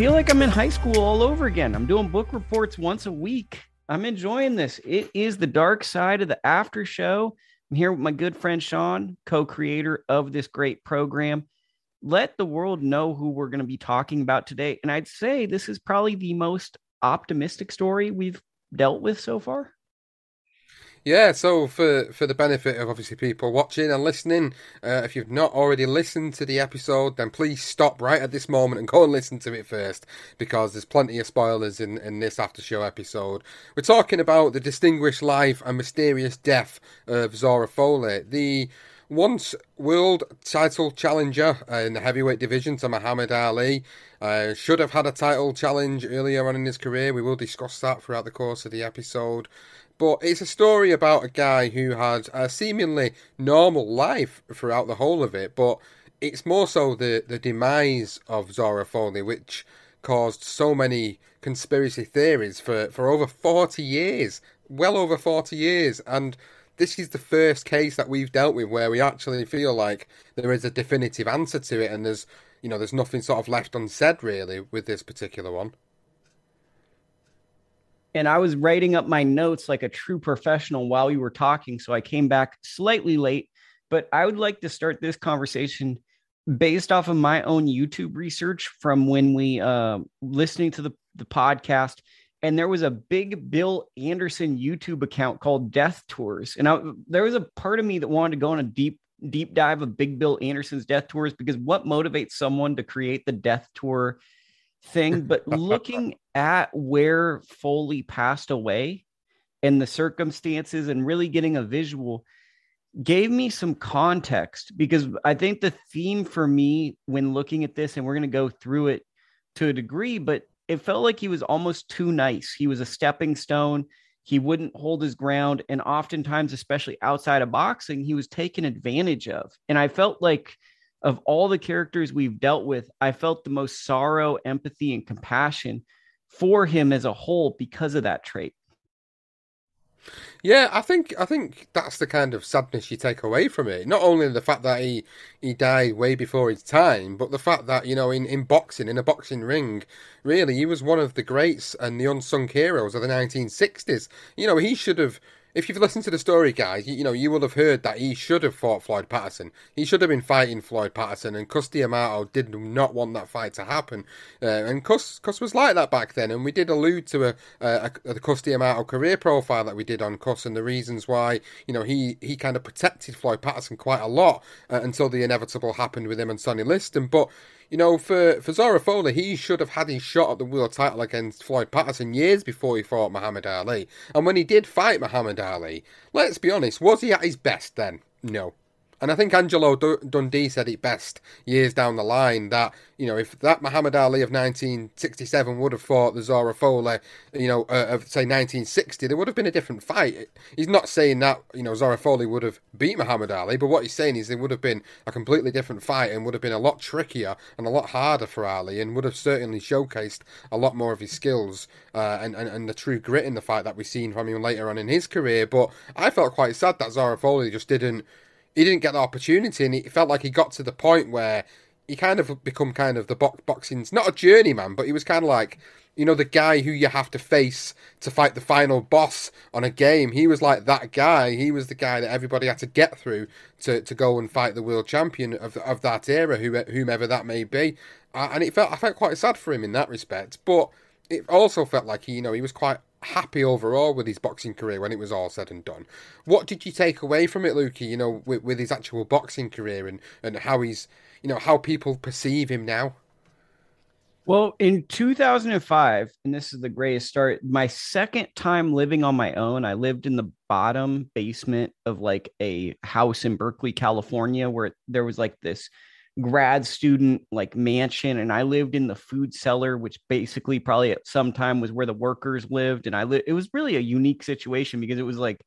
feel like I'm in high school all over again. I'm doing book reports once a week. I'm enjoying this. It is the dark side of the after show. I'm here with my good friend Sean, co creator of this great program. Let the world know who we're going to be talking about today. And I'd say this is probably the most optimistic story we've dealt with so far. Yeah, so for for the benefit of obviously people watching and listening, uh, if you've not already listened to the episode, then please stop right at this moment and go and listen to it first, because there's plenty of spoilers in, in this after show episode. We're talking about the distinguished life and mysterious death of Zora Folley, the once world title challenger in the heavyweight division to Muhammad Ali. Uh, should have had a title challenge earlier on in his career. We will discuss that throughout the course of the episode. But it's a story about a guy who had a seemingly normal life throughout the whole of it, but it's more so the, the demise of Zora Folley, which caused so many conspiracy theories for, for over 40 years, well over 40 years. And this is the first case that we've dealt with where we actually feel like there is a definitive answer to it and there's, you know, there's nothing sort of left unsaid really with this particular one and I was writing up my notes like a true professional while you were talking. So I came back slightly late, but I would like to start this conversation based off of my own YouTube research from when we uh listening to the, the podcast. And there was a big Bill Anderson YouTube account called Death Tours. And I, there was a part of me that wanted to go on a deep, deep dive of Big Bill Anderson's Death Tours because what motivates someone to create the Death Tour thing, but looking at where Folley passed away and the circumstances and really getting a visual gave me some context because I think the theme for me when looking at this, and we're going to go through it to a degree, but it felt like he was almost too nice. He was a stepping stone. He wouldn't hold his ground. And oftentimes, especially outside of boxing, he was taken advantage of. And I felt like of all the characters we've dealt with, I felt the most sorrow, empathy, and compassion for him as a whole because of that trait. Yeah, I think I think that's the kind of sadness you take away from it. Not only the fact that he he died way before his time, but the fact that you know in, in boxing, in a boxing ring, really he was one of the greats and the unsung heroes of the 1960s. You know, he should have if you've listened to the story, guys, you, you, know you will have heard that he should have fought Floyd Patterson. He should have been fighting Floyd Patterson, and Cus D'Amato did not want that fight to happen. Uh, and Cus, Cus was like that back then, and we did allude to a, a, a the Cus D'Amato career profile that we did on Cus and the reasons why you know he he kind of protected Floyd Patterson quite a lot uh, until the inevitable happened with him and Sonny Liston, but you know, for, for Zora Folley, he should have had his shot at the world title against Floyd Patterson years before he fought Muhammad Ali. And when he did fight Muhammad Ali, let's be honest, was he at his best then? No. And I think Angelo Dundee said it best years down the line that, you know, if that Muhammad Ali of 1967 would have fought the Zora Folley, you know, uh, of say 1960, there would have been a different fight. He's not saying that, you know, Zora Folley would have beat Muhammad Ali, but what he's saying is there would have been a completely different fight and would have been a lot trickier and a lot harder for Ali and would have certainly showcased a lot more of his skills uh, and, and, and the true grit in the fight that we've seen from him later on in his career. But I felt quite sad that Zora Folley just didn't he didn't get the opportunity, and it felt like he got to the point where he kind of become kind of the box boxing's not a journeyman, but he was kind of like you know the guy who you have to face to fight the final boss on a game. He was like that guy. He was the guy that everybody had to get through to, to go and fight the world champion of of that era, whomever that may be. Uh, and it felt I felt quite sad for him in that respect, but it also felt like he, you know, he was quite happy overall with his boxing career when it was all said and done. What did you take away from it, Lukie? You know, with, with his actual boxing career and and how he's, you know, how people perceive him now. Well, in 2005, and this is the greatest start, my second time living on my own, I lived in the bottom basement of like a house in Berkeley, California, where there was like this grad student like mansion and I lived in the food cellar which basically probably at some time was where the workers lived and I lived it was really a unique situation because it was like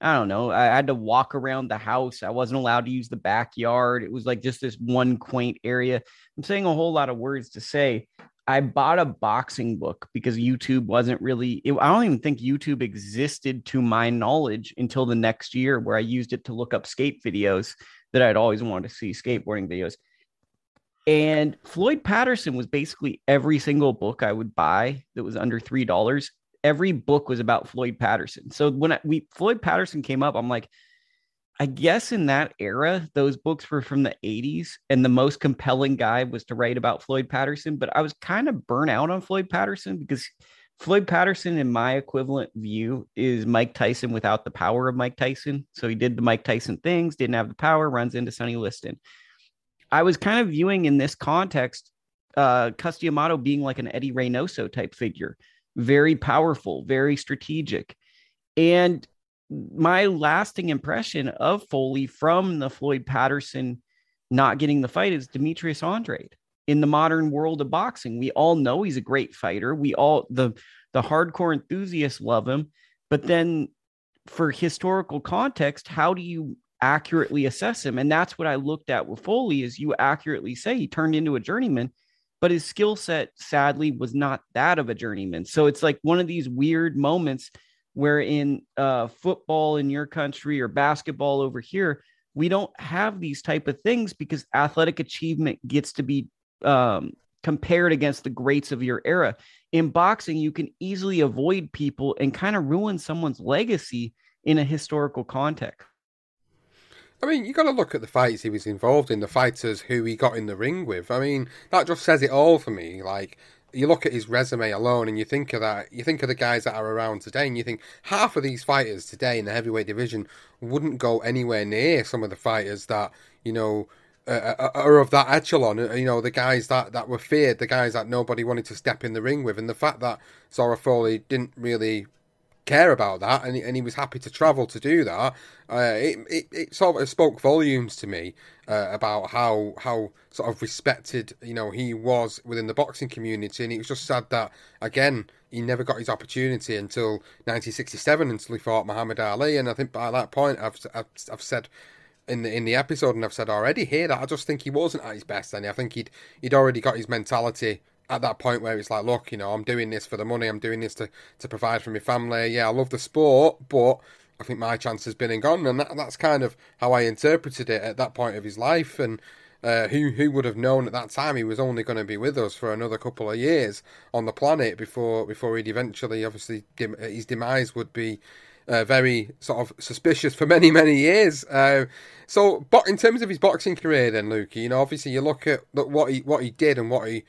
I don't know I had to walk around the house I wasn't allowed to use the backyard it was like just this one quaint area. I'm saying a whole lot of words to say I bought a boxing book because YouTube wasn't really it, I don't even think YouTube existed to my knowledge until the next year where I used it to look up skate videos that I'd always wanted to see skateboarding videos. And Floyd Patterson was basically every single book I would buy that was under three dollars. Every book was about Floyd Patterson. So when I, we Floyd Patterson came up, I'm like, I guess in that era, those books were from the 80s, and the most compelling guy was to write about Floyd Patterson. But I was kind of burnt out on Floyd Patterson because Floyd Patterson, in my equivalent view, is Mike Tyson without the power of Mike Tyson. So he did the Mike Tyson things, didn't have the power, runs into Sonny Liston. I was kind of viewing in this context, uh, Cus D'Amato being like an Eddie Reynoso type figure, very powerful, very strategic. And my lasting impression of Folley from the Floyd Patterson not getting the fight is Demetrius Andrade in the modern world of boxing. We all know he's a great fighter. We all the the hardcore enthusiasts love him, but then for historical context, how do you accurately assess him? And that's what I looked at with Folley is you accurately say he turned into a journeyman, but his skill set sadly was not that of a journeyman. So it's like one of these weird moments where in uh, football in your country or basketball over here, we don't have these type of things because athletic achievement gets to be um, compared against the greats of your era. In boxing, you can easily avoid people and kind of ruin someone's legacy in a historical context. I mean, you got to look at the fights he was involved in, the fighters who he got in the ring with. I mean, that just says it all for me. Like, you look at his resume alone, and you think of that. You think of the guys that are around today, and you think half of these fighters today in the heavyweight division wouldn't go anywhere near some of the fighters that you know uh, uh, are of that echelon. Uh, you know, the guys that, that were feared, the guys that nobody wanted to step in the ring with, and the fact that Zora Folley didn't really care about that, and, and he was happy to travel to do that. Uh, it, it, it sort of spoke volumes to me uh, about how how sort of respected you know he was within the boxing community, and it was just sad that again he never got his opportunity until 1967 until he fought Muhammad Ali, and I think by that point I've I've, I've said in the in the episode, and I've said already here that I just think he wasn't at his best. And I think he'd he'd already got his mentality at that point where it's like, look, you know, I'm doing this for the money. I'm doing this to to provide for my family. Yeah, I love the sport, but I think my chance has been and gone, and that, that's kind of how I interpreted it at that point of his life. And uh, who who would have known at that time he was only going to be with us for another couple of years on the planet before before he'd eventually, obviously, his demise would be uh, very sort of suspicious for many, many years. Uh, so, but in terms of his boxing career, then Luke, you know, obviously you look at what he what he did and what he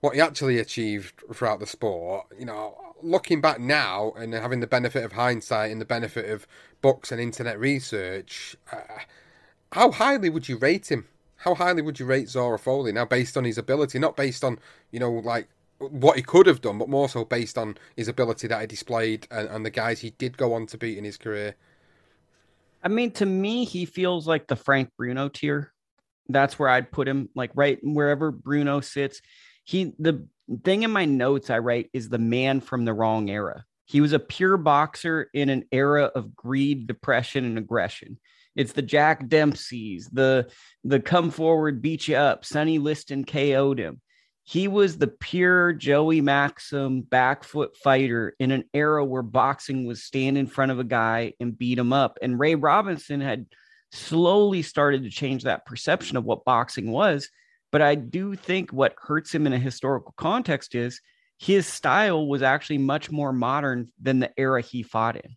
what he actually achieved throughout the sport. You know, looking back now and having the benefit of hindsight and the benefit of books and internet research, uh, how highly would you rate him? How highly would you rate Zora Folley now, based on his ability, not based on you know like what he could have done, but more so based on his ability that he displayed and, and the guys he did go on to beat in his career. I mean, to me, he feels like the Frank Bruno tier. That's where I'd put him, like right wherever Bruno sits. He the thing in my notes I write is the man from the wrong era. He was a pure boxer in an era of greed, depression, and aggression. It's the Jack Dempsey's, the the come forward, beat you up. Sonny Liston KO'd him. He was the pure Joey Maxim back foot fighter in an era where boxing was stand in front of a guy and beat him up. And Ray Robinson had slowly started to change that perception of what boxing was. But I do think what hurts him in a historical context is his style was actually much more modern than the era he fought in.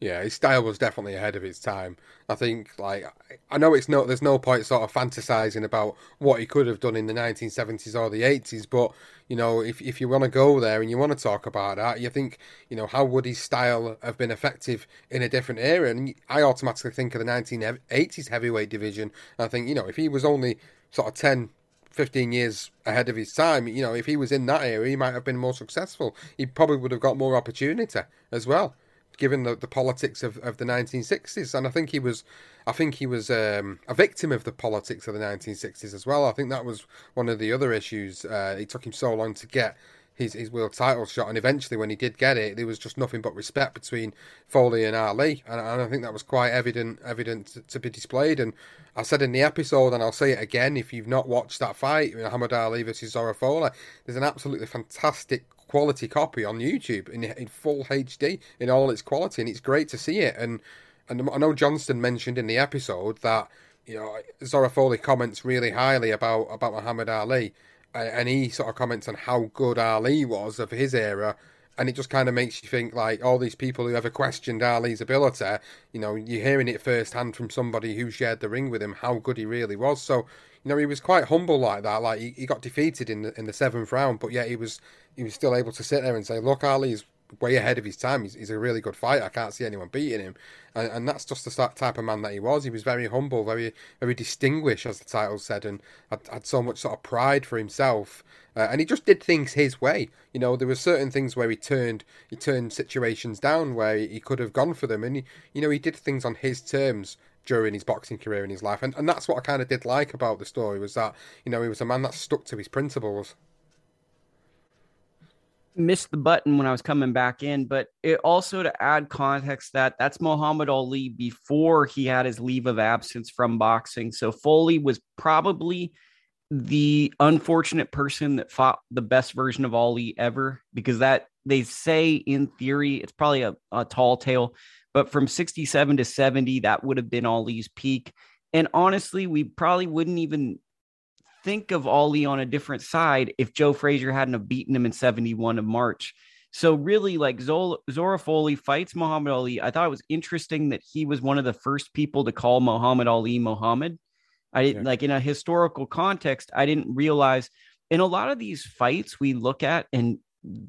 Yeah, his style was definitely ahead of its time. I think, like, I know it's no, there's no point sort of fantasizing about what he could have done in the 1970s or the 80s, but you know, if if you want to go there and you want to talk about that, you think, you know, how would his style have been effective in a different era? And I automatically think of the 1980s heavyweight division. I think, you know, if he was only sort of 10, 15 years ahead of his time, you know, if he was in that era, he might have been more successful. He probably would have got more opportunity as well given the, the politics of, of the 1960s. And I think he was, I think he was um, a victim of the politics of the 1960s as well. I think that was one of the other issues. Uh, it took him so long to get his, his world title shot, and eventually, when he did get it, there was just nothing but respect between Folley and Ali, and, and I think that was quite evident evident to, to, be displayed. And I said in the episode, and I'll say it again: if you've not watched that fight, Muhammad Ali versus Zora Folley, there's an absolutely fantastic quality copy on YouTube in, in full HD in all its quality, and it's great to see it. And and I know Johnston mentioned in the episode that you know Zora Folley comments really highly about about Muhammad Ali, and he sort of comments on how good Ali was of his era. And it just kind of makes you think like all these people who ever questioned Ali's ability, you know, you're hearing it firsthand from somebody who shared the ring with him, how good he really was. So, know, he was quite humble like that. Like he, he got defeated in the in the seventh round, but yet he was he was still able to sit there and say, "Look, Ali's way ahead of his time. He's, he's a really good fighter. I can't see anyone beating him." And, and that's just the type of man that he was. He was very humble, very very distinguished, as the title said, and had, had so much sort of pride for himself. Uh, and he just did things his way. You know, there were certain things where he turned he turned situations down where he could have gone for them, and he, you know he did things on his terms during his boxing career in his life. And and that's what I kind of did like about the story was that you know he was a man that stuck to his principles missed the button when I was coming back in, but it also to add context that that's Muhammad Ali before he had his leave of absence from boxing. So Folley was probably the unfortunate person that fought the best version of Ali ever because that they say in theory it's probably a, a tall tale, but from 67 to 70, that would have been Ali's peak. And honestly, we probably wouldn't even think of Ali on a different side if Joe Frazier hadn't have beaten him in 71 of March. So really, like Zora Folley fights Muhammad Ali. I thought it was interesting that he was one of the first people to call Muhammad Ali Muhammad. I didn't yeah. like in a historical context. I didn't realize in a lot of these fights we look at and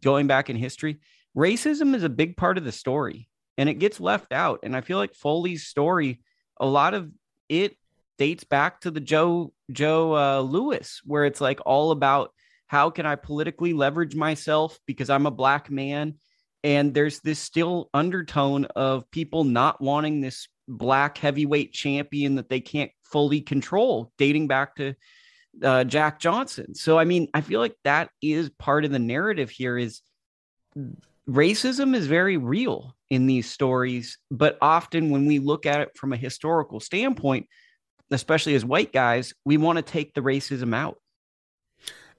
going back in history, racism is a big part of the story and it gets left out. And I feel like Folley's story, a lot of it dates back to the Joe Joe uh, Louis, where it's like all about how can I politically leverage myself because I'm a black man, and there's this still undertone of people not wanting this black heavyweight champion that they can't fully control, dating back to uh, Jack Johnson. So I mean, I feel like that is part of the narrative here. Is racism is very real in these stories, but often when we look at it from a historical standpoint, especially as white guys, we want to take the racism out.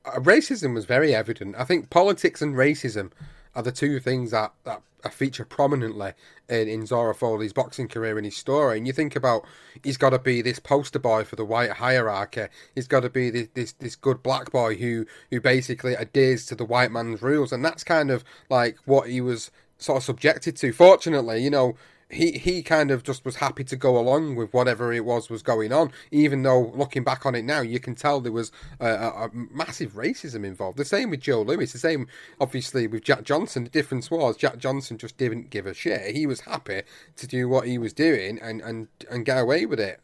Uh, racism was very evident. I think politics and racism are the two things that, that feature prominently in, in Zora Folley's boxing career and his story. And you think about he's got to be this poster boy for the white hierarchy. He's got to be this, this this good black boy who who basically adheres to the white man's rules, and that's kind of like what he was sort of subjected to. Fortunately, you know, he he kind of just was happy to go along with whatever it was was going on, even though looking back on it now, you can tell there was a, a, a, massive racism involved. The same with Joe Louis. The same, obviously, with Jack Johnson. The difference was Jack Johnson just didn't give a shit. He was happy to do what he was doing and and and get away with it.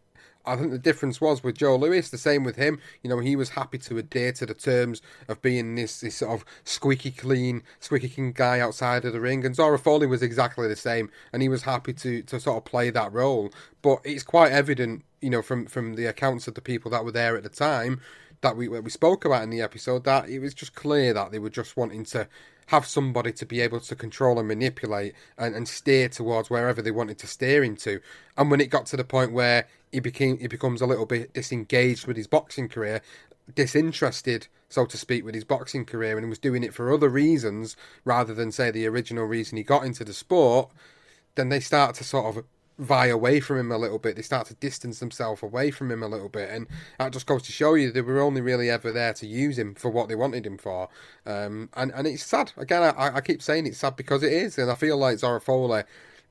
I think the difference was with Joe Louis, the same with him. You know, he was happy to adhere to the terms of being this, this sort of squeaky clean, squeaky clean guy outside of the ring. And Zora Folley was exactly the same, and he was happy to, to sort of play that role. But it's quite evident, you know, from, from the accounts of the people that were there at the time that we we spoke about in the episode, that it was just clear that they were just wanting to have somebody to be able to control and manipulate and, and steer towards wherever they wanted to steer him to. And when it got to the point where he became he becomes a little bit disengaged with his boxing career, disinterested, so to speak, with his boxing career, and was doing it for other reasons rather than say the original reason he got into the sport, then they start to sort of vie away from him a little bit. They start to distance themselves away from him a little bit, and that just goes to show you they were only really ever there to use him for what they wanted him for. Um, and and it's sad. Again, I, I keep saying it's sad because it is, and I feel like Zora Folley,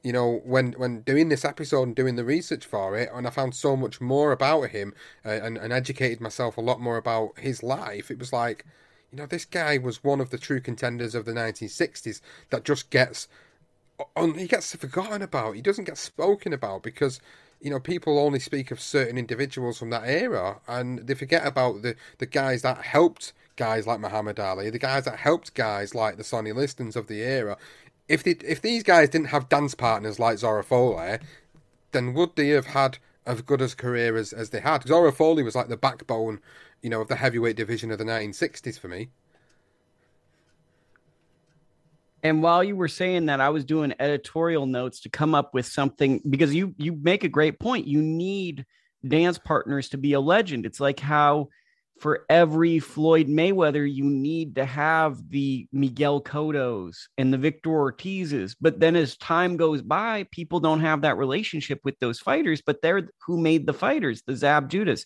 you know, when when doing this episode and doing the research for it, and I found so much more about him uh, and and educated myself a lot more about his life. It was like. You know, this guy was one of the true contenders of the 1960s that just gets on, he gets forgotten about. He doesn't get spoken about because you know people only speak of certain individuals from that era, and they forget about the the guys that helped guys like Muhammad Ali, the guys that helped guys like the Sonny Listons of the era. If they, if these guys didn't have dance partners like Zora Folley, then would they have had as good a career as, as they had? Zora Folley was like the backbone, you know, of the heavyweight division of the 1960s for me. And while you were saying that, I was doing editorial notes to come up with something because you you make a great point. You need dance partners to be a legend. It's like how for every Floyd Mayweather, you need to have the Miguel Cottos and the Victor Ortizes. But then as time goes by, people don't have that relationship with those fighters, but they're who made the fighters, the Zab Judahs.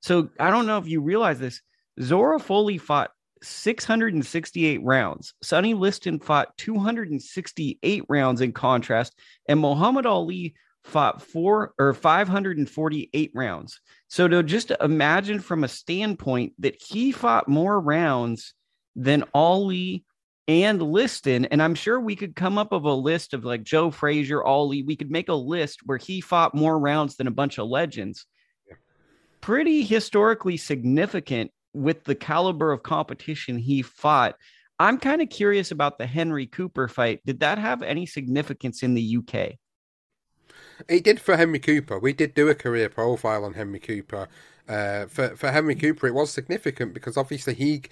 So I don't know if you realize this. Zora Folley fought 668 rounds. Sonny Liston fought 268 rounds in contrast, and Muhammad Ali fought four or 548 rounds. So to just imagine from a standpoint that he fought more rounds than Ali and Liston, and I'm sure we could come up with a list of like Joe Frazier, Ali. We could make a list where he fought more rounds than a bunch of legends. Pretty historically significant with the caliber of competition he fought. I'm kind of curious about the Henry Cooper fight. Did that have any significance in the UK? It did for Henry Cooper. We did do a career profile on Henry Cooper. Uh, for for Henry Cooper, it was significant because obviously he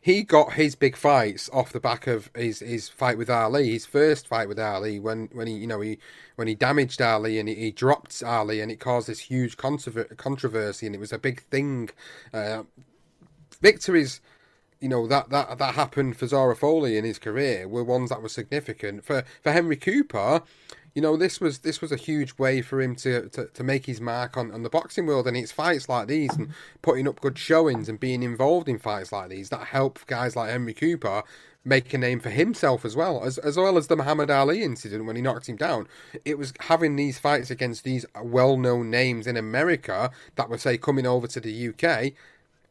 he got his big fights off the back of his, his fight with Ali, his first fight with Ali, when, when he you know he when he damaged Ali and he, he dropped Ali and it caused this huge controversy and it was a big thing. Uh, victories, you know that that that happened for Zora Folley in his career were ones that were significant for for Henry Cooper. You know, this was this was a huge way for him to, to, to make his mark on, on the boxing world, and it's fights like these and putting up good showings and being involved in fights like these that help guys like Henry Cooper make a name for himself as well, as as well as the Muhammad Ali incident when he knocked him down. It was having these fights against these well known names in America that were say coming over to the UK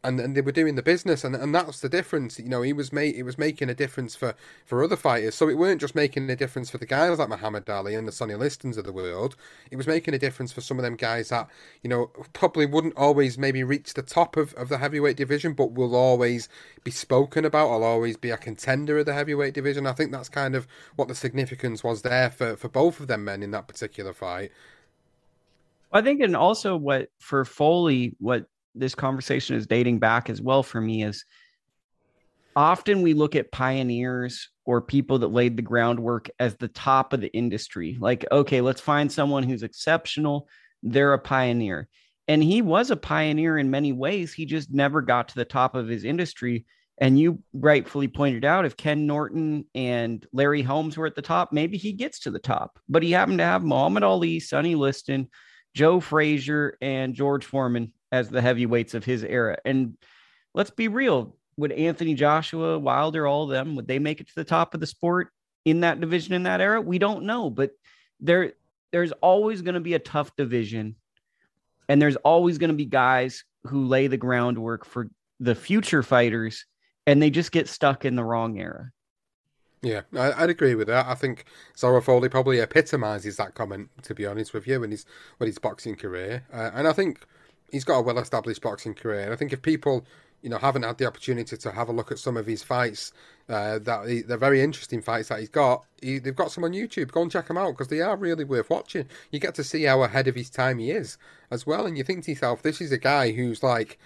and, and they were doing the business, and, and that's the difference. You know, he was made it was making a difference for, for other fighters. So it weren't just making a difference for the guys like Muhammad Ali and the Sonny Listons of the world. It was making a difference for some of them guys that you know probably wouldn't always maybe reach the top of, of the heavyweight division, but will always be spoken about. I'll always be a contender of the heavyweight division. I think that's kind of what the significance was there for for both of them men in that particular fight. I think, and also what for Foley, what this conversation is dating back as well for me is often we look at pioneers or people that laid the groundwork as the top of the industry. Like, okay, let's find someone who's exceptional. They're a pioneer. And he was a pioneer in many ways. He just never got to the top of his industry. And you rightfully pointed out if Ken Norton and Larry Holmes were at the top, maybe he gets to the top. But he happened to have Muhammad Ali, Sonny Liston, Joe Frazier, and George Foreman as the heavyweights of his era. And let's be real, would Anthony Joshua, Wilder, all of them, would they make it to the top of the sport in that division in that era? We don't know, but there there's always going to be a tough division. And there's always going to be guys who lay the groundwork for the future fighters and they just get stuck in the wrong era. Yeah, I, would agree with that. I think Zora Folley probably epitomises that comment, to be honest with you, in his with his boxing career. Uh, and I think he's got a well established boxing career. And I think if people you know haven't had the opportunity to have a look at some of his fights, uh, that he, they're very interesting fights that he's got. He, they've got some on YouTube. Go and check them out because they are really worth watching. You get to see how ahead of his time he is as well, and you think to yourself, this is a guy who's like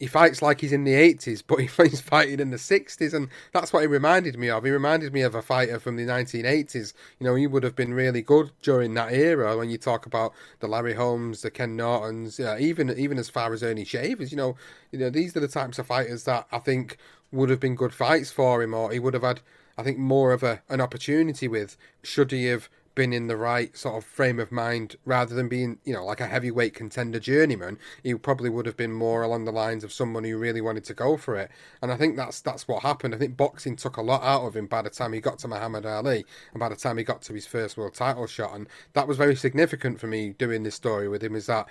he fights like he's in the 80s, but he's fighting in the 60s, and that's what he reminded me of. He reminded me of a fighter from the 1980s. You know, he would have been really good during that era when you talk about the Larry Holmes, the Ken Nortons, even even as far as Ernie Shavers. You know, you know these are the types of fighters that I think would have been good fights for him, or he would have had, I think, more of a an opportunity with should he have been in the right sort of frame of mind rather than being, you know, like a heavyweight contender journeyman, he probably would have been more along the lines of someone who really wanted to go for it. And I think that's that's what happened. I think boxing took a lot out of him by the time he got to Muhammad Ali and by the time he got to his first world title shot. And that was very significant for me doing this story with him is that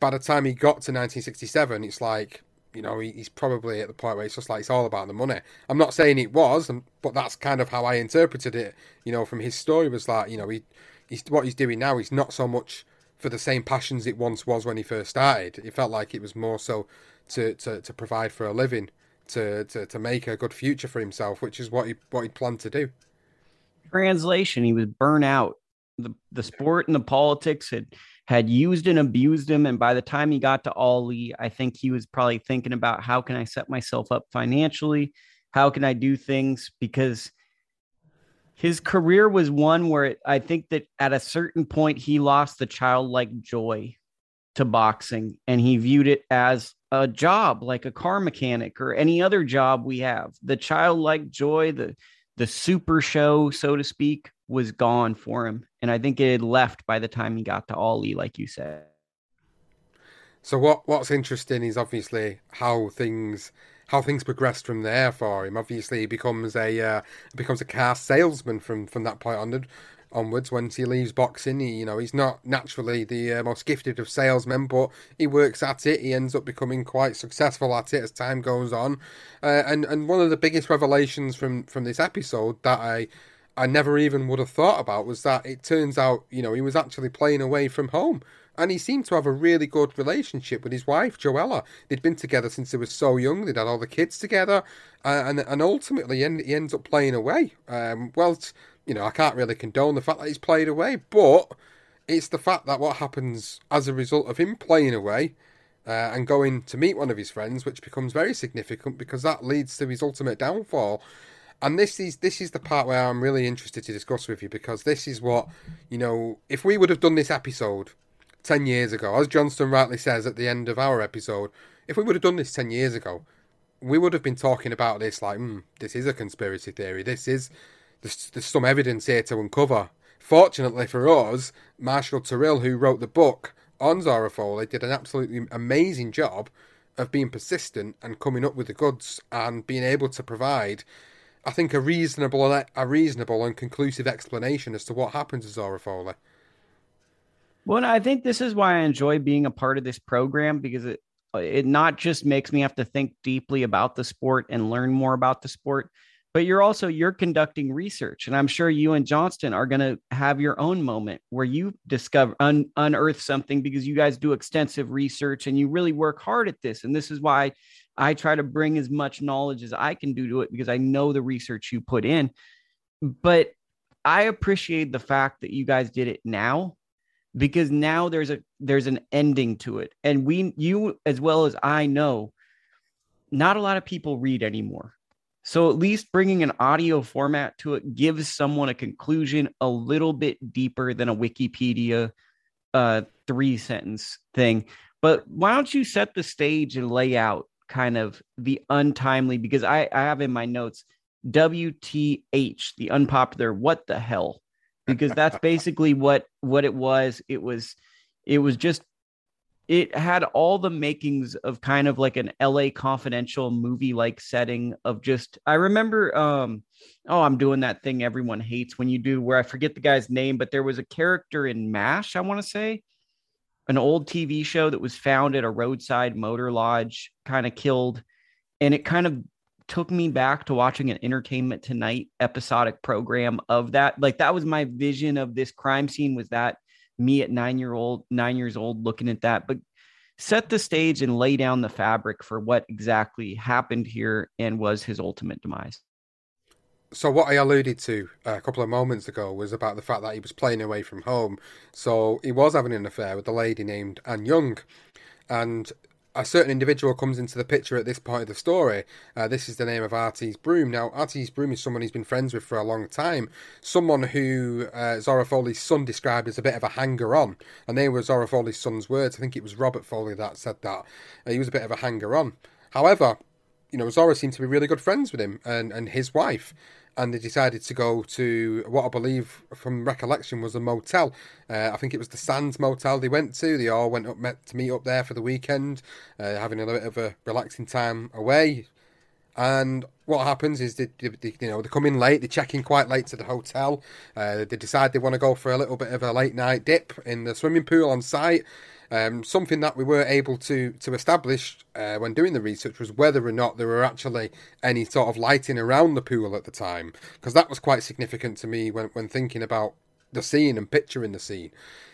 by the time he got to 1967, it's like you know, he's probably at the point where it's just like it's all about the money. I'm not saying it was, um, but that's kind of how I interpreted it. You know, from his story was like, you know, he, he's what he's doing now. He's not so much for the same passions it once was when he first started. It felt like it was more so to to, to provide for a living, to, to to make a good future for himself, which is what he what he planned to do. Translation: He was burnt out. The the sport and the politics had had used and abused him. And by the time he got to Ali, I think he was probably thinking about how can I set myself up financially? How can I do things? Because his career was one where it, I think that at a certain point he lost the childlike joy to boxing and he viewed it as a job like a car mechanic or any other job we have. The childlike joy, the the super show, so to speak, was gone for him. And I think it had left by the time he got to Ali, like you said. So what what's interesting is obviously how things how things progressed from there for him. Obviously, he becomes a uh, becomes a car salesman from from that point onward. Onwards, once he leaves boxing, he, you know he's not naturally the uh, most gifted of salesmen, but he works at it. He ends up becoming quite successful at it as time goes on. Uh, and and one of the biggest revelations from from this episode that I I never even would have thought about was that it turns out, you know, he was actually playing away from home. And he seemed to have a really good relationship with his wife, Joella. They'd been together since they were so young. They'd had all the kids together. Uh, and and ultimately, he, ends up playing away. Um, well, you know, I can't really condone the fact that he's played away, but it's the fact that what happens as a result of him playing away uh, and going to meet one of his friends, which becomes very significant because that leads to his ultimate downfall and this is this is the part where I'm really interested to discuss with you because this is what you know. If we would have done this episode ten years ago, as Johnston rightly says at the end of our episode, if we would have done this ten years ago, we would have been talking about this like, mm, this is a conspiracy theory. This is there's, there's some evidence here to uncover. Fortunately for us, Marshall Terrill, who wrote the book on Zora Folley, did an absolutely amazing job of being persistent and coming up with the goods and being able to provide I think a reasonable a reasonable and conclusive explanation as to what happened to Zora Folley. Well, I think this is why I enjoy being a part of this program because it it not just makes me have to think deeply about the sport and learn more about the sport, but you're also you're conducting research and i'm sure you and johnston are going to have your own moment where you discover un, unearth something because you guys do extensive research and you really work hard at this and this is why I try to bring as much knowledge as I can do to it because I know the research you put in. But I appreciate the fact that you guys did it now because now there's a there's an ending to it. And we you as well as I know not a lot of people read anymore. So at least bringing an audio format to it gives someone a conclusion a little bit deeper than a Wikipedia uh, three sentence thing. But why don't you set the stage and lay out kind of the untimely because I, I have in my notes WTH, the unpopular what the hell? Because that's basically what what it was. It was it was just it had all the makings of kind of like an LA confidential movie like setting of just I remember um oh I'm doing that thing everyone hates when you do where I forget the guy's name but there was a character in MASH I want to say an old TV show that was found at a roadside motor lodge, kind of killed. And it kind of took me back to watching an Entertainment Tonight episodic program of that. Like that was my vision of this crime scene was that me at nine year old, nine years old looking at that. But set the stage and lay down the fabric for what exactly happened here and was his ultimate demise. So what I alluded to a couple of moments ago was about the fact that he was playing away from home. So he was having an affair with a lady named Anne Young, and a certain individual comes into the picture at this point of the story. Uh, this is the name of Artis Broom. Now, Artis Broom is someone he's been friends with for a long time. Someone who uh, Zora Folley's son described as a bit of a hanger on. And they were Zora Folley's son's words. I think it was Robert Folley that said that. Uh, he was a bit of a hanger on. However, you know, Zora seemed to be really good friends with him and, and his wife and they decided to go to what I believe, from recollection, was a motel. Uh, I think it was the Sands Motel they went to. They all went up met to meet up there for the weekend, uh, having a little bit of a relaxing time away. And what happens is they, they, they, you know they come in late, they check in quite late to the hotel. Uh, they decide they want to go for a little bit of a late night dip in the swimming pool on site. Um, something that we were able to to establish uh, when doing the research was whether or not there were actually any sort of lighting around the pool at the time, because that was quite significant to me when when thinking about the scene and picturing the scene.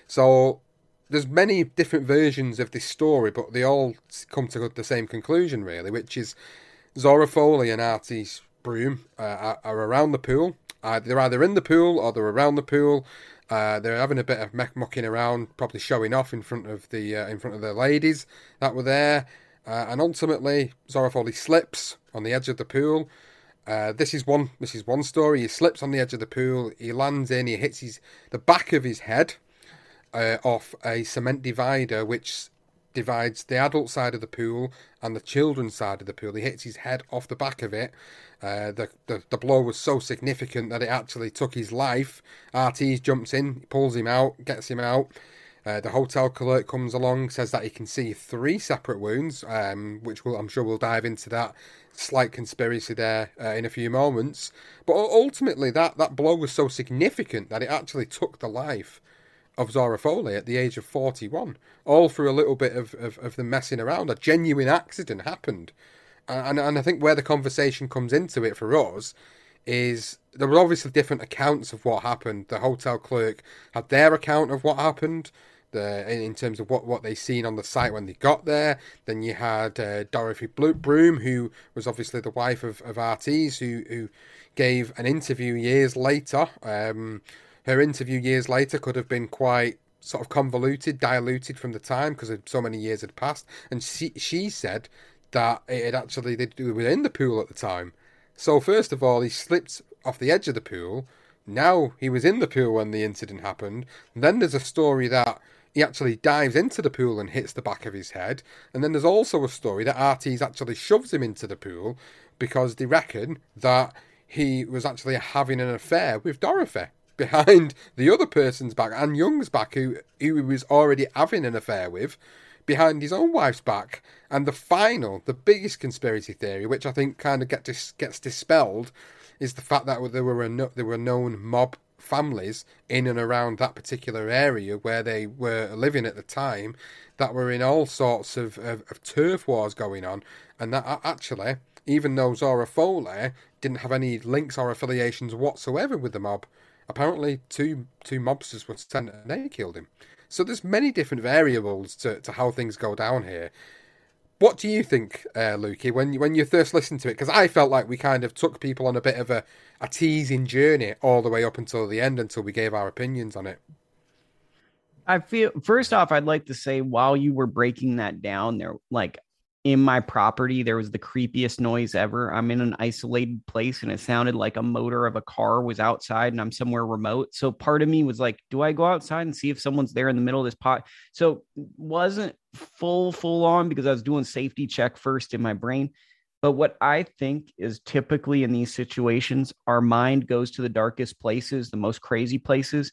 So there's many different versions of this story, but they all come to the same conclusion really, which is Zora Folley and Artis Broom uh, are, are around the pool. Uh, they're either in the pool or they're around the pool. Uh, they're having a bit of mucking around, probably showing off in front of the uh, in front of the ladies that were there. Uh, and ultimately, Zora slips on the edge of the pool. Uh, this is one. This is one story. He slips on the edge of the pool. He lands in. He hits his the back of his head uh, off a cement divider, which divides the adult side of the pool and the children's side of the pool. He hits his head off the back of it. Uh, the, the, the blow was so significant that it actually took his life. Artis jumps in, pulls him out, gets him out. Uh, the hotel clerk comes along, says that he can see three separate wounds, um, which we'll, I'm sure we'll dive into that slight conspiracy there uh, in a few moments. But ultimately, that, that blow was so significant that it actually took the life of Zora Folley at the age of 41, all through a little bit of, of, of the messing around. A genuine accident happened. And, and I think where the conversation comes into it for us is there were obviously different accounts of what happened. The hotel clerk had their account of what happened. The, in terms of what, what they seen on the site when they got there. Then you had uh, Dorothy Broom, who was obviously the wife of, of Artis, who, who gave an interview years later, um, her interview years later could have been quite sort of convoluted, diluted from the time because so many years had passed. And she she said that it had actually they were in the pool at the time. So first of all, he slipped off the edge of the pool. Now he was in the pool when the incident happened. then there's a story that he actually dives into the pool and hits the back of his head. And then there's also a story that Artis actually shoves him into the pool because they reckon that he was actually having an affair with Dorothy behind the other person's back, and Young's back, who, who he was already having an affair with, behind his own wife's back. And the final, the biggest conspiracy theory, which I think kind of get dis- gets dispelled, is the fact that there were no- there were known mob families in and around that particular area where they were living at the time that were in all sorts of, of, of turf wars going on, and that actually, even though Zora Folley didn't have any links or affiliations whatsoever with the mob, apparently two two mobsters were sent and they killed him. So there's many different variables to, to how things go down here. What do you think, uh, Lukie, when you, when you first listened to it? Because I felt like we kind of took people on a bit of a, a teasing journey all the way up until the end, until we gave our opinions on it. I feel first off, I'd like to say while you were breaking that down, there like in my property there was the creepiest noise ever. I'm in an isolated place and it sounded like a motor of a car was outside and i'm somewhere remote. So part of me was like do i go outside and see if someone's there in the middle of this pot? So wasn't full full on because i was doing safety check first in my brain. But what i think is typically in these situations our mind goes to the darkest places the most crazy places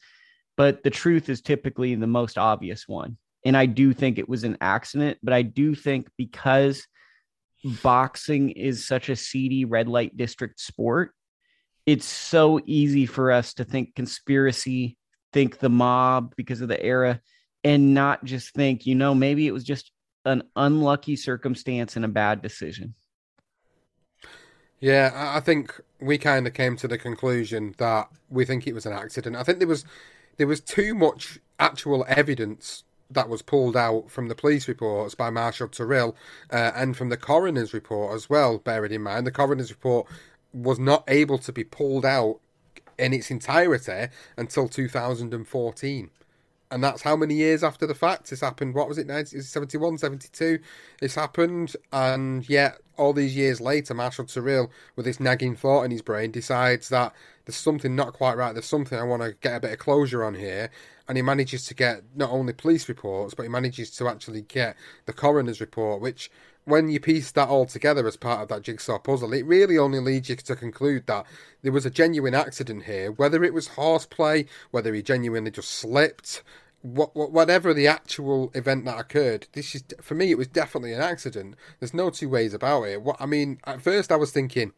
but the truth is typically the most obvious one and I do think it was an accident, but I do think because boxing is such a seedy red light district sport, it's so easy for us to think conspiracy, think the mob because of the era, and not just think, you know, maybe it was just an unlucky circumstance and a bad decision. Yeah, I think we kind of came to the conclusion that we think it was an accident. I think there was there was too much actual evidence that was pulled out from the police reports by Marshall Terrill uh, and from the coroner's report as well. Bearing in mind, the coroner's report was not able to be pulled out in its entirety until 2014 and that's how many years after the fact this happened. What was it 1971 72 this happened and yet all these years later marshall Terrill, with this nagging thought in his brain decides that there's something not quite right. There's something i want to get a bit of closure on here and he manages to get not only police reports but he manages to actually get the coroner's report which when you piece that all together as part of that jigsaw puzzle, it really only leads you to conclude that there was a genuine accident here. Whether it was horseplay, whether he genuinely just slipped, what, whatever the actual event that occurred, this is for me. It was definitely an accident. There's no two ways about it. What I mean, at first I was thinking,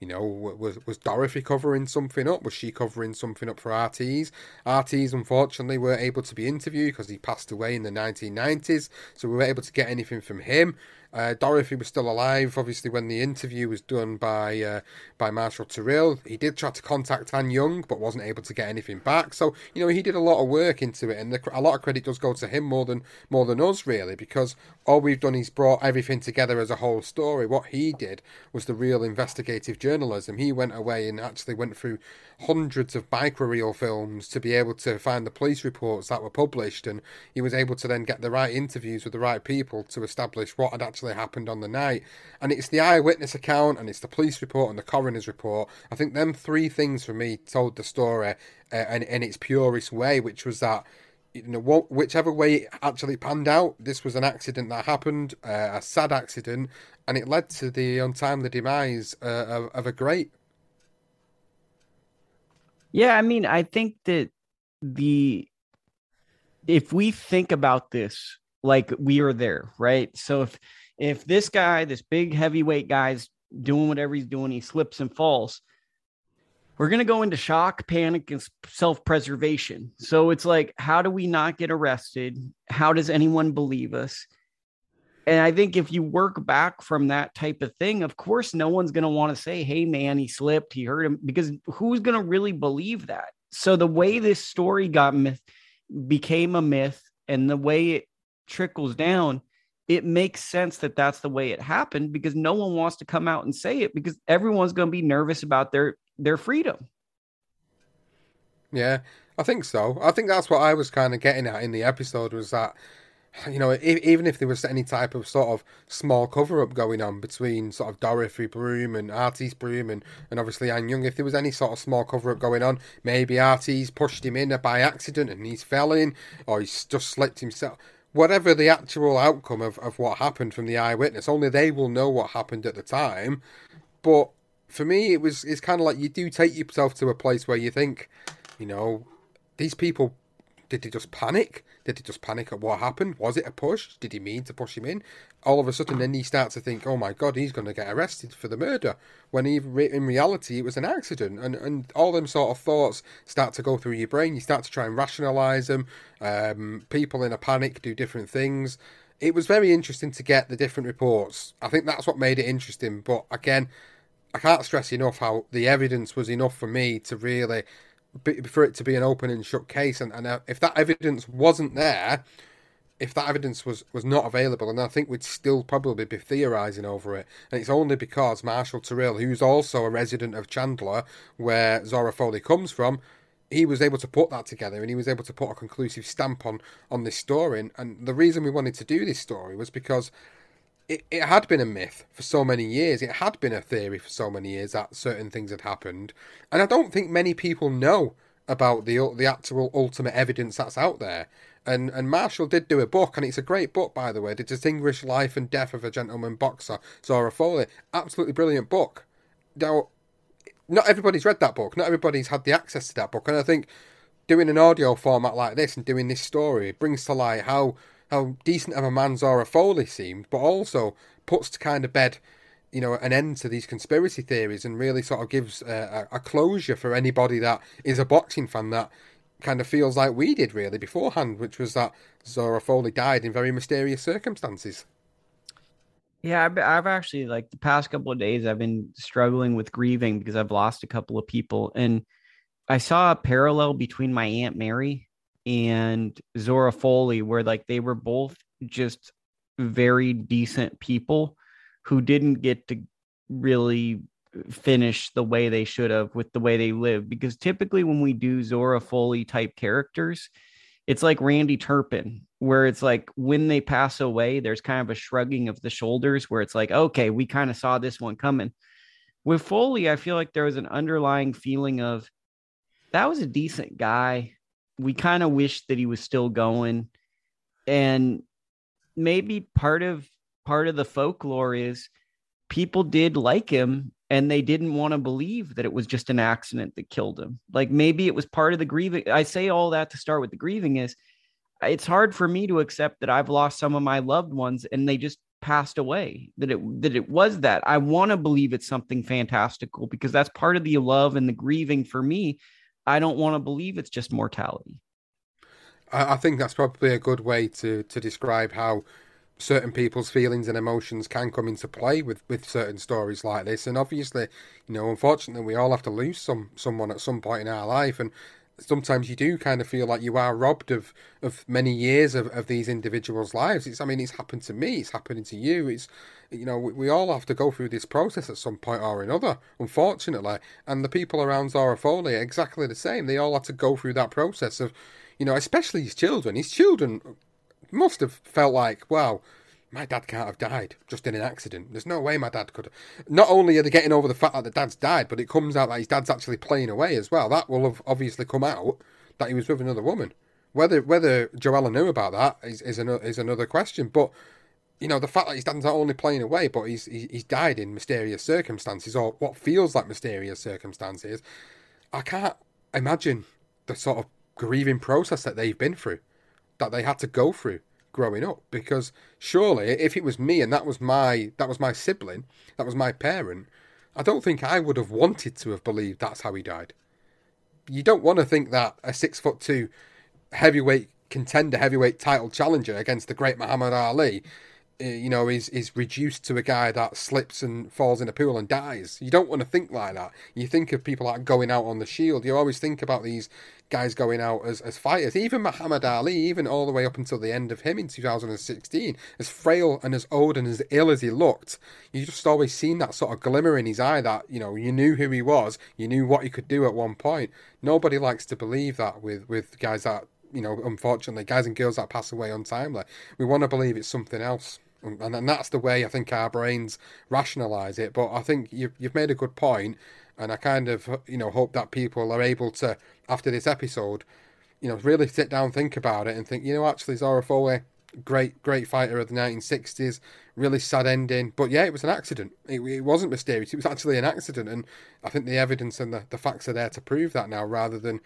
you know, was was Dorothy covering something up? Was she covering something up for Artis? Artis, unfortunately, weren't able to be interviewed because he passed away in the 1990s, so we weren't able to get anything from him. Uh, Dorothy was still alive, obviously, when the interview was done by uh, by Marshall Terrill. He did try to contact Anne Young, but wasn't able to get anything back. So, you know, he did a lot of work into it, and the, a lot of credit does go to him more than more than us, really, because all we've done is brought everything together as a whole story. What he did was the real investigative journalism. He went away and actually went through hundreds of microreel films to be able to find the police reports that were published, and he was able to then get the right interviews with the right people to establish what had actually happened on the night. And it's the eyewitness account, and it's the police report, and the coroner's report. I think them three things for me told the story uh, in, in its purest way, which was that you know, whichever way it actually panned out, this was an accident that happened, uh, a sad accident, and it led to the untimely demise uh, of, of, a great yeah, I mean, I think that the if we think about this like we are there, right? So if if this guy, this big heavyweight guy's doing whatever he's doing, he slips and falls, we're going to go into shock, panic, and self preservation. So it's like, how do we not get arrested? How does anyone believe us? And I think if you work back from that type of thing, of course, no one's going to want to say, hey, man, he slipped, he hurt him, because who's going to really believe that? So the way this story got myth became a myth and the way it trickles down, it makes sense that that's the way it happened because no one wants to come out and say it because everyone's going to be nervous about their their freedom. Yeah, I think so. I think that's what I was kind of getting at in the episode was that you know, even if there was any type of sort of small cover up going on between sort of Dorothy Broom and Artis Broom and, and obviously Anne Young, if there was any sort of small cover up going on, maybe Artis pushed him in by accident and he's fell in, or he's just slipped himself. Whatever the actual outcome of, of what happened from the eyewitness, only they will know what happened at the time. But for me, it was it's kind of like you do take yourself to a place where you think, you know, these people did they just panic? Did he just panic at what happened? Was it a push? Did he mean to push him in? All of a sudden, then he starts to think, "Oh my God, he's going to get arrested for the murder." When he, in reality, it was an accident, and and all them sort of thoughts start to go through your brain. You start to try and rationalize them. Um, people in a panic do different things. It was very interesting to get the different reports. I think that's what made it interesting. But again, I can't stress enough how the evidence was enough for me to really for it to be an open and shut case. And, and uh, if that evidence wasn't there, if that evidence was, was not available, and I think we'd still probably be theorising over it. And it's only because Marshall Terrill, who's also a resident of Chandler, where Zora Folley comes from, he was able to put that together and he was able to put a conclusive stamp on, on this story. And, and the reason we wanted to do this story was because it, it had been a myth for so many years. It had been a theory for so many years that certain things had happened, and I don't think many people know about the the actual ultimate evidence that's out there. And and Marshall did do a book, and it's a great book, by the way, The Distinguished Life and Death of a Gentleman Boxer, Zora Folley. Absolutely brilliant book. Now, not everybody's read that book. Not everybody's had the access to that book, and I think doing an audio format like this and doing this story brings to light how how decent of a man Zora Folley seemed, but also puts to kind of bed, you know, an end to these conspiracy theories and really sort of gives uh, a, a closure for anybody that is a boxing fan that kind of feels like we did really beforehand, which was that Zora Folley died in very mysterious circumstances. Yeah, I've actually like the past couple of days I've been struggling with grieving because I've lost a couple of people, and I saw a parallel between my aunt Mary and Zora Folley, where like they were both just very decent people who didn't get to really finish the way they should have with the way they live. Because typically, when we do Zora Folley type characters, it's like Randy Turpin, where it's like when they pass away, there's kind of a shrugging of the shoulders where it's like, okay, we kind of saw this one coming. With Folley, I feel like there was an underlying feeling of that was a decent guy. We kind of wish that he was still going. And maybe part of part of the folklore is people did like him and they didn't want to believe that it was just an accident that killed him. Like maybe it was part of the grieving. I say all that to start with the grieving is it's hard for me to accept that I've lost some of my loved ones and they just passed away that it that it was that i want to believe it's something fantastical because that's part of the love and the grieving for me i don't want to believe it's just mortality. I, think that's probably a good way to to describe how certain people's feelings and emotions can come into play with with certain stories like this. And obviously you know unfortunately we all have to lose some someone at some point in our life. And sometimes you do kind of feel like you are robbed of of many years of, of these individuals' lives. It's I mean it's happened to me, it's happening to you. It's you know we, we all have to go through this process at some point or another, unfortunately. And the people around Zora Folley are exactly the same. They all had to go through that process of, you know, especially his children. His children must have felt like, wow, my dad can't have died just in an accident. There's no way my dad could. Not only are they getting over the fact that the dad's died, but it comes out that his dad's actually playing away as well. That will have obviously come out that he was with another woman. Whether whether Joella knew about that is is, an, is another question. But you know the fact that his dad's not only playing away, but he's he's died in mysterious circumstances or what feels like mysterious circumstances. I can't imagine the sort of grieving process that they've been through, that they had to go through growing up because surely if it was me and that was my that was my sibling that was my parent i don't think i would have wanted to have believed that's how he died. You don't want to think that a six foot two heavyweight contender heavyweight title challenger against the great muhammad ali Uh, you know, is is reduced to a guy that slips and falls in a pool and dies. You don't want to think like that. You think of people like going out on the shield. You always think about these guys going out as, as fighters. Even Muhammad Ali, even all the way up until the end of him in 2016, as frail and as old and as ill as he looked, you just always seen that sort of glimmer in his eye that, you know, you knew who he was, you knew what he could do at one point. Nobody likes to believe that with, with guys that, you know, unfortunately, guys and girls that pass away untimely. We want to believe it's something else and, and that's the way I think our brains rationalize it. But I think you've you've made a good point, and I kind of you know hope that people are able to after this episode, you know, really sit down, think about it, and think you know actually Zora Folley, great great fighter of the 1960s, really sad ending, but yeah, it was an accident. It, it wasn't mysterious. It was actually an accident, and I think the evidence and the, the facts are there to prove that now, rather than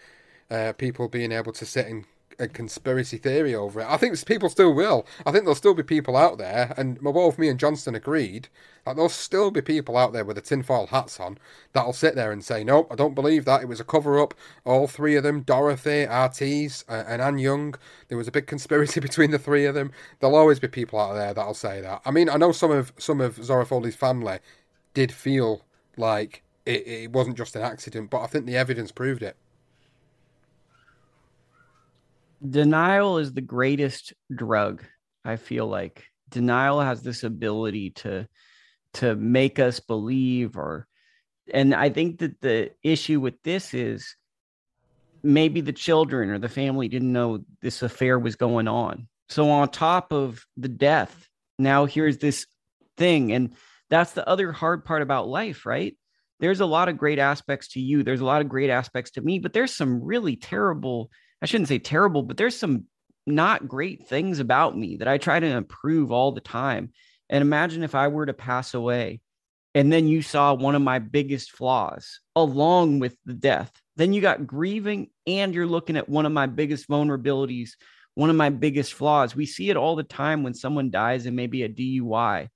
uh, people being able to sit and a conspiracy theory over it. I think people still will. I think there'll still be people out there, and both me and Johnston agreed that there'll still be people out there with the tinfoil hats on that'll sit there and say, "Nope, I don't believe that. It was a cover-up." All three of them, Dorothy, Artis, uh, and Anne Young, there was a big conspiracy between the three of them. There'll always be people out there that'll say that. I mean, I know some of some of Zora Folley's family did feel like it, it wasn't just an accident, but I think the evidence proved it denial is the greatest drug i feel like. Denial has this ability to to make us believe or and i think that the issue with this is maybe the children or the family didn't know this affair was going on. So on top of the death now here's this thing and that's the other hard part about life right? There's a lot of great aspects to you. There's a lot of great aspects to me but there's some really terrible I shouldn't say terrible, but there's some not great things about me that I try to improve all the time. And imagine if I were to pass away and then you saw one of my biggest flaws along with the death. Then you got grieving and you're looking at one of my biggest vulnerabilities, one of my biggest flaws. We see it all the time when someone dies in maybe a DUI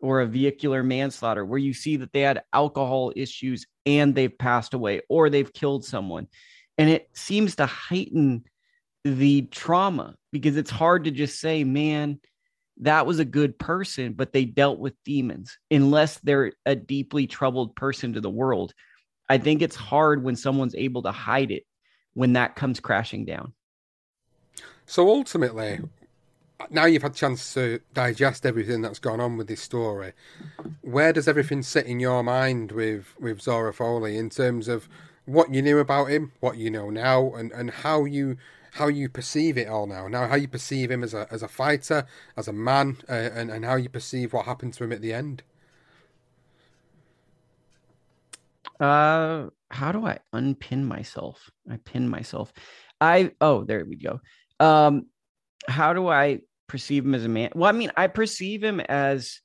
or a vehicular manslaughter, where you see that they had alcohol issues and they've passed away or they've killed someone and it seems to heighten the trauma because it's hard to just say man that was a good person but they dealt with demons unless they're a deeply troubled person to the world i think it's hard when someone's able to hide it when that comes crashing down So ultimately, now you've had a chance to digest everything that's gone on with this story. Where does everything sit in your mind with with Zora Folley in terms of what you knew about him, what you know now, and, and how you how you perceive it all now. Now, how you perceive him as a as a fighter, as a man, uh, and and how you perceive what happened to him at the end. Uh, how do I unpin myself? I pin myself. I oh, there we go. Um, how do I perceive him as a man? Well, I mean, I perceive him as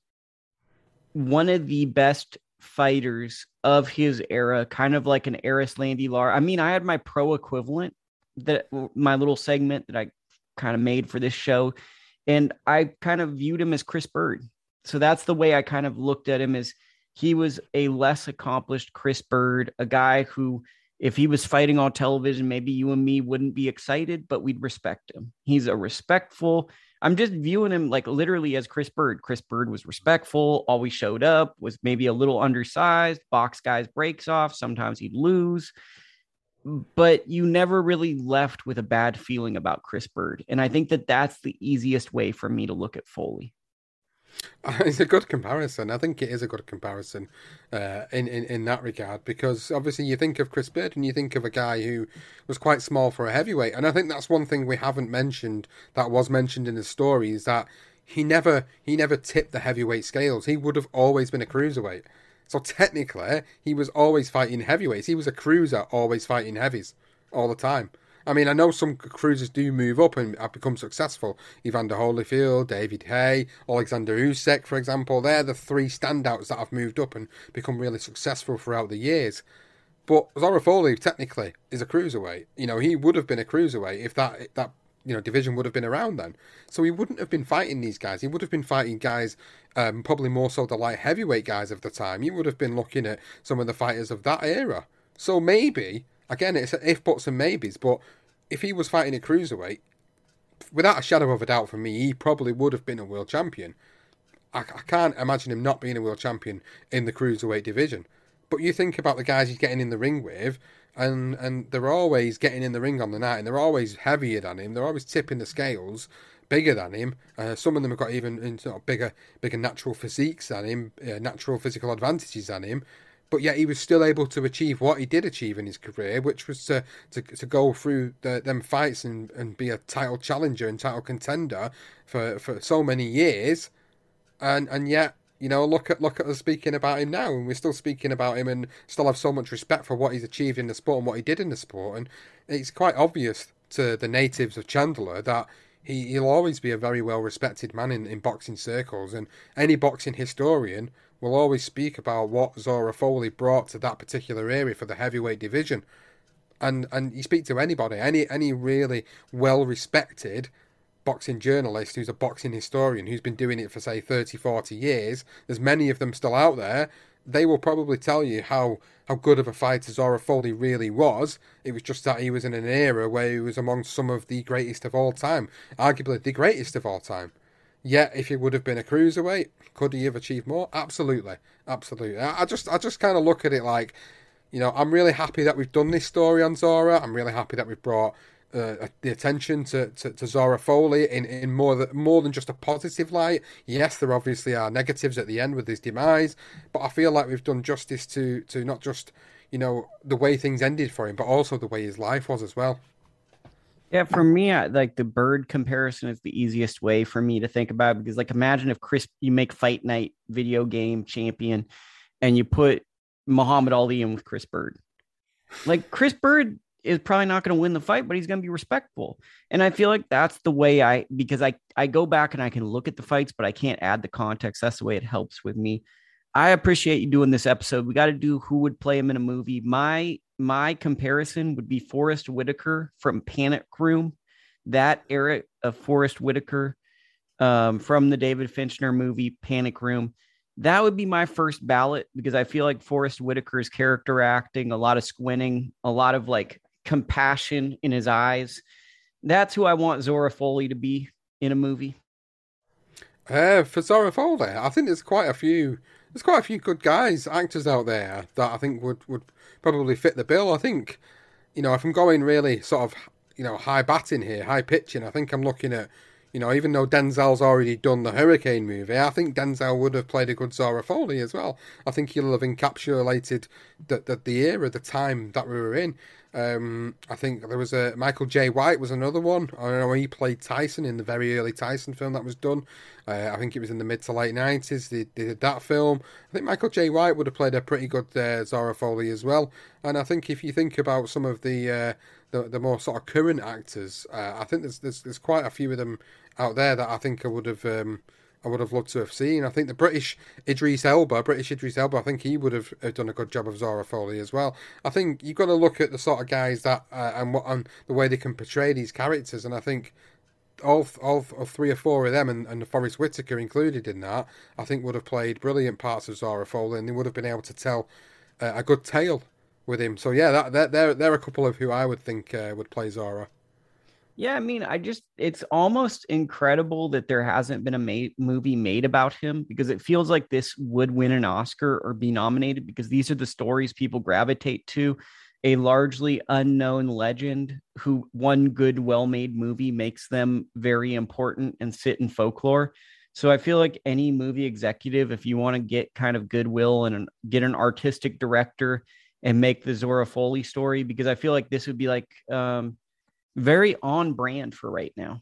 one of the best fighters of his era, kind of like an Erislandy Lara. I mean, I had my pro equivalent that my little segment that I kind of made for this show, and I kind of viewed him as Chris Byrd. So that's the way I kind of looked at him as he was a less accomplished Chris Byrd, a guy who, if he was fighting on television, maybe you and me wouldn't be excited, but we'd respect him. He's a respectful. I'm just viewing him like literally as Chris Byrd. Chris Byrd was respectful, always showed up, was maybe a little undersized, box guys breaks off. Sometimes he'd lose but you never really left with a bad feeling about Chris Byrd. And I think that that's the easiest way for me to look at Folley. It's a good comparison. I think it is a good comparison uh, in, in in that regard because obviously you think of Chris Byrd and you think of a guy who was quite small for a heavyweight, and I think that's one thing we haven't mentioned that was mentioned in the story is that he never he never tipped the heavyweight scales. He would have always been a cruiserweight. So technically, he was always fighting heavyweights. He was a cruiser, always fighting heavies all the time. I mean, I know some cruisers do move up and have become successful. Evander Holyfield, David Haye, Alexander Usyk, for example. They're the three standouts that have moved up and become really successful throughout the years. But Zora Folley, technically, is a cruiserweight. You know, he would have been a cruiserweight if that that you know division would have been around then. So he wouldn't have been fighting these guys. He would have been fighting guys, um, probably more so the light heavyweight guys of the time. He would have been looking at some of the fighters of that era. So maybe again, it's if buts and maybes. But if he was fighting a cruiserweight, without a shadow of a doubt for me, he probably would have been a world champion. I, I can't imagine him not being a world champion in the cruiserweight division. But you think about the guys he's getting in the ring with, and and they're always getting in the ring on the night, and they're always heavier than him. They're always tipping the scales, bigger than him. Uh, some of them have got even bigger, bigger natural physiques than him, uh, natural physical advantages than him. But yet he was still able to achieve what he did achieve in his career, which was to to, to go through the, them fights and, and be a title challenger and title contender for, for so many years, and and yet you know, look at look at us speaking about him now, and we're still speaking about him, and still have so much respect for what he's achieved in the sport and what he did in the sport. And it's quite obvious to the natives of Chandler that he, he'll always be a very well respected man in, in boxing circles, and any boxing historian will always speak about what Zora Folley brought to that particular area for the heavyweight division. And and you speak to anybody, any any really well respected boxing journalist who's a boxing historian who's been doing it for say 30 40 years there's many of them still out there they will probably tell you how how good of a fighter Zora Folley really was. It was just that he was in an era where he was among some of the greatest of all time, arguably the greatest of all time. Yet, if he would have been a cruiserweight, could he have achieved more? Absolutely, absolutely. I just, I just kind of look at it like, you know, I'm really happy that we've done this story on Zora. I'm really happy that we've brought uh, the attention to, to, to, Zora Folley in, in more, than, more than just a positive light. Yes, there obviously are negatives at the end with his demise, but I feel like we've done justice to, to not just, you know, the way things ended for him, but also the way his life was as well. Yeah, for me, I, like the Byrd comparison is the easiest way for me to think about because, like, imagine if Chris, you make Fight Night video game champion, and you put Muhammad Ali in with Chris Byrd. Like Chris Byrd is probably not going to win the fight, but he's going to be respectful. And I feel like that's the way I because I I go back and I can look at the fights, but I can't add the context. That's the way it helps with me. I appreciate you doing this episode. We got to do who would play him in a movie. My my comparison would be Forest Whitaker from Panic Room. That era of Forest Whitaker um, from the David Fincher movie Panic Room that would be my first ballot because I feel like Forest Whitaker's character acting, a lot of squinting, a lot of like compassion in his eyes. That's who I want Zora Folley to be in a movie. Uh, for Zora Folley, I think there's quite a few. There's quite a few good guys, actors out there that I think would would probably fit the bill. I think, you know, if I'm going really sort of you know, high batting here, high pitching. I think I'm looking at, you know, even though Denzel's already done the Hurricane movie, I think Denzel would have played a good Zora Folley as well. I think he'll have encapsulated the, the, the era, the time that we were in. Um, I think there was a Michael Jai White was another one. I know he played Tyson in the very early Tyson film that was done. Uh, I think it was in the mid to late nineties. They, they, did that film. I think Michael Jai White would have played a pretty good uh, Zora Folley as well. And I think if you think about some of the uh, the, the, more sort of current actors, uh, I think there's, there's, there's quite a few of them out there that I think I would have. Um, I would have loved to have seen. I think the British Idris Elba, British Idris Elba, I think he would have, done a good job of Zora Folley as well. I think you've got to look at the sort of guys that uh, and what and the way they can portray these characters, and I think all all, three or four of them, and, and Forest Whitaker included in that, I think would have played brilliant parts of Zora Folley, and they would have been able to tell uh, a good tale with him. So yeah, that, they're they're a couple of who I would think uh, would play Zora. Yeah, I mean, I just it's almost incredible that there hasn't been a made, movie made about him because it feels like this would win an Oscar or be nominated because these are the stories people gravitate to. A largely unknown legend who one good, well made movie makes them very important and sit in folklore. So I feel like any movie executive, if you want to get kind of goodwill and get an artistic director and make the Zora Folley story, because I feel like this would be like, um, very on brand for right now.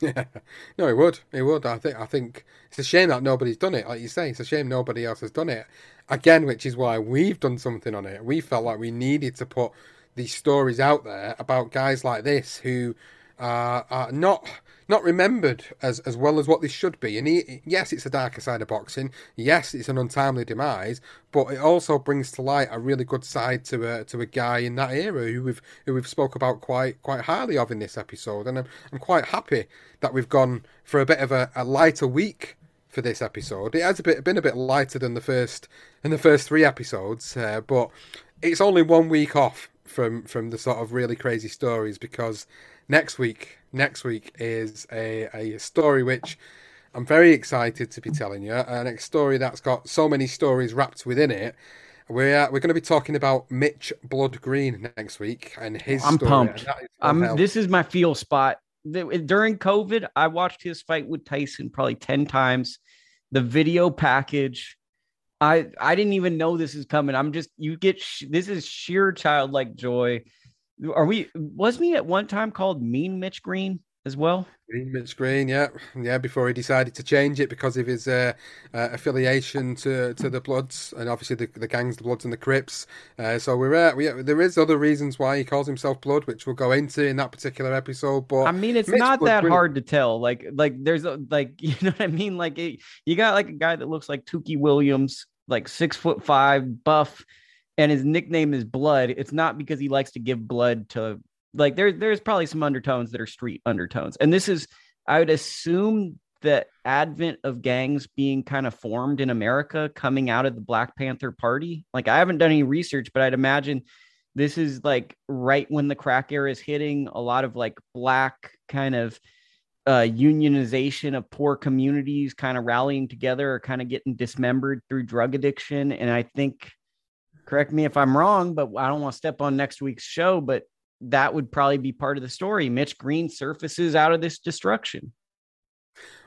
Yeah, no, it would. It would. I think. I think it's a shame that nobody's done it. Like you say, it's a shame nobody else has done it. Again, which is why we've done something on it. We felt like we needed to put these stories out there about guys like this who are, not not remembered as, as well as what this should be. And he, yes, it's a darker side of boxing. Yes, it's an untimely demise, but it also brings to light a really good side to a to a guy in that era who we've who we've spoke about quite quite highly of in this episode. And I'm I'm quite happy that we've gone for a bit of a, a lighter week for this episode. It has a bit been a bit lighter than the first in the first three episodes, uh, but it's only one week off from from the sort of really crazy stories because next week next week is a, a story which I'm very excited to be telling you. A story that's got so many stories wrapped within it. We're uh, we're going to be talking about Mitch Blood Green next week and his. I'm story, pumped. I'm, this is my feel spot. During COVID, I watched his fight with Tyson probably ten times. The video package, I I didn't even know this is coming. I'm just you get sh- this is sheer childlike joy. Are we? Was me at one time called Mean Mitch Green as well? Green Mitch Green, yeah, yeah. Before he decided to change it because of his uh, uh, affiliation to, to the Bloods and obviously the, the gangs, the Bloods and the Crips. Uh, so we're uh, we, there is other reasons why he calls himself Blood, which we'll go into in that particular episode. But I mean, it's Mitch not Blood that Green... hard to tell. Like like there's a like you know what I mean. Like it, you got like a guy that looks like Tookie Williams, like six foot five, buff and his nickname is Blood, it's not because he likes to give blood to like there there's probably some undertones that are street undertones. And this is I would assume the advent of gangs being kind of formed in America coming out of the Black Panther Party. Like I haven't done any research, but I'd imagine this is like right when the crack era is hitting a lot of like black kind of uh, unionization of poor communities kind of rallying together or kind of getting dismembered through drug addiction. And I think correct me if I'm wrong, but I don't want to step on next week's show, but that would probably be part of the story. Mitch Green surfaces out of this destruction.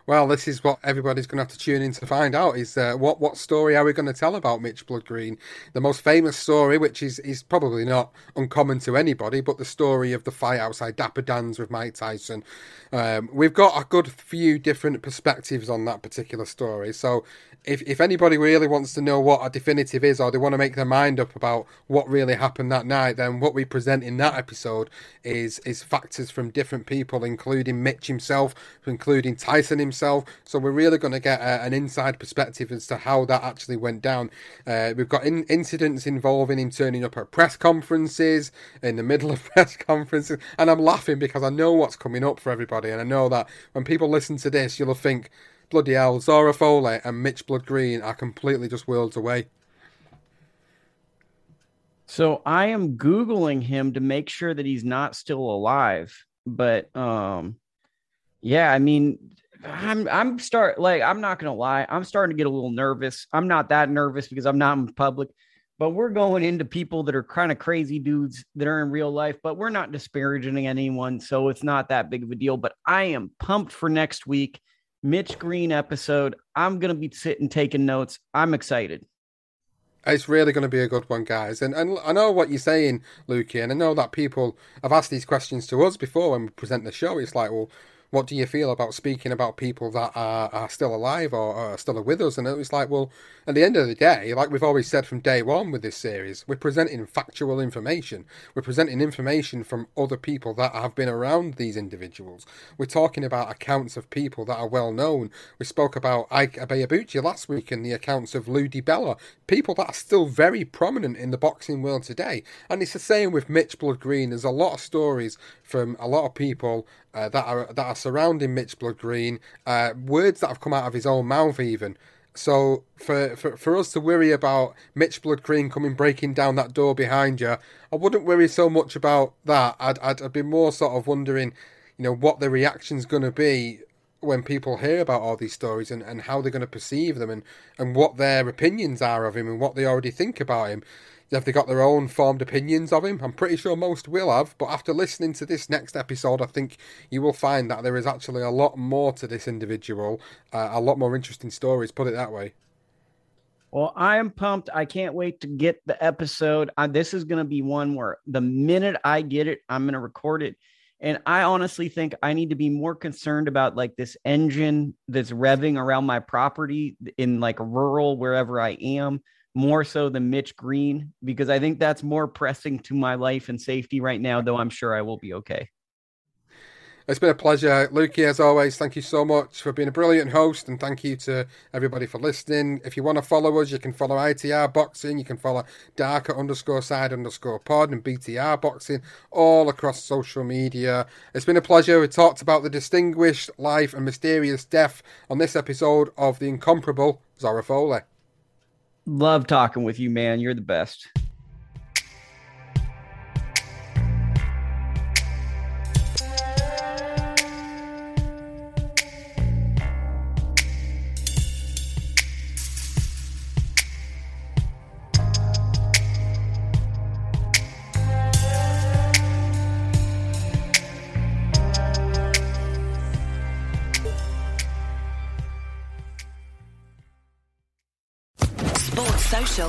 Well, this is what everybody's going to have to tune in to find out: is uh, what what story are we going to tell about Mitch Blood Green? The most famous story, which is is probably not uncommon to anybody, but the story of the fight outside Dapper Dan's with Mike Tyson. Um, we've got a good few different perspectives on that particular story, so if if anybody really wants to know what a definitive is, or they want to make their mind up about what really happened that night, then what we present in that episode is is factors from different people, including Mitch himself, including Tyson himself. So we're really going to get a, an inside perspective as to how that actually went down. Uh, we've got in, incidents involving him turning up at press conferences in the middle of press conferences, and I'm laughing because I know what's coming up for everybody, and I know that when people listen to this, you'll think bloody hell, Zora Folley and Mitch Blood Green are completely just worlds away. So I am googling him to make sure that he's not still alive. But um yeah, I mean I'm I'm start like I'm not gonna lie, I'm starting to get a little nervous. I'm not that nervous because I'm not in public, but we're going into people that are kind of crazy dudes that are in real life, but we're not disparaging anyone. So it's not that big of a deal. But I am pumped for next week. Mitch Green episode. I'm going to be sitting taking notes. I'm excited. It's really going to be a good one, guys. And and I know what you're saying, Lukie, and I know that people have asked these questions to us before when we present the show. It's like, well, what do you feel about speaking about people that are, are still alive or are still with us? And it was like, well, at the end of the day, like we've always said from day one with this series, we're presenting factual information. We're presenting information from other people that have been around these individuals. We're talking about accounts of people that are well known. We spoke about Ike Ibeabuchi last week and the accounts of Lou DiBella, people that are still very prominent in the boxing world today. And it's the same with Mitch Blood Green. There's a lot of stories from a lot of people uh, that are that are surrounding Mitch Blood Green, uh, words that have come out of his own mouth even. So for, for for us to worry about Mitch Blood Green coming breaking down that door behind you, I wouldn't worry so much about that. I'd I'd, I'd be more sort of wondering, you know, what the reaction's going to be when people hear about all these stories and, and how they're going to perceive them and, and what their opinions are of him and what they already think about him. Have they got their own formed opinions of him? I'm pretty sure most will have, but after listening to this next episode, I think you will find that there is actually a lot more to this individual, uh, a lot more interesting stories, put it that way. Well, I am pumped. I can't wait to get the episode. I, this is going to be one where the minute I get it, I'm going to record it. And I honestly think I need to be more concerned about like this engine that's revving around my property in like rural, wherever I am more so than Mitch Green because I think that's more pressing to my life and safety right now, though I'm sure I will be okay. It's been a pleasure. Lukie, as always, thank you so much for being a brilliant host and thank you to everybody for listening. If you want to follow us, you can follow ITR Boxing, you can follow Darker underscore side underscore pod and BTR Boxing all across social media. It's been a pleasure. We talked about the distinguished life and mysterious death on this episode of the incomparable Zora Folley. Love talking with you, man. You're the best.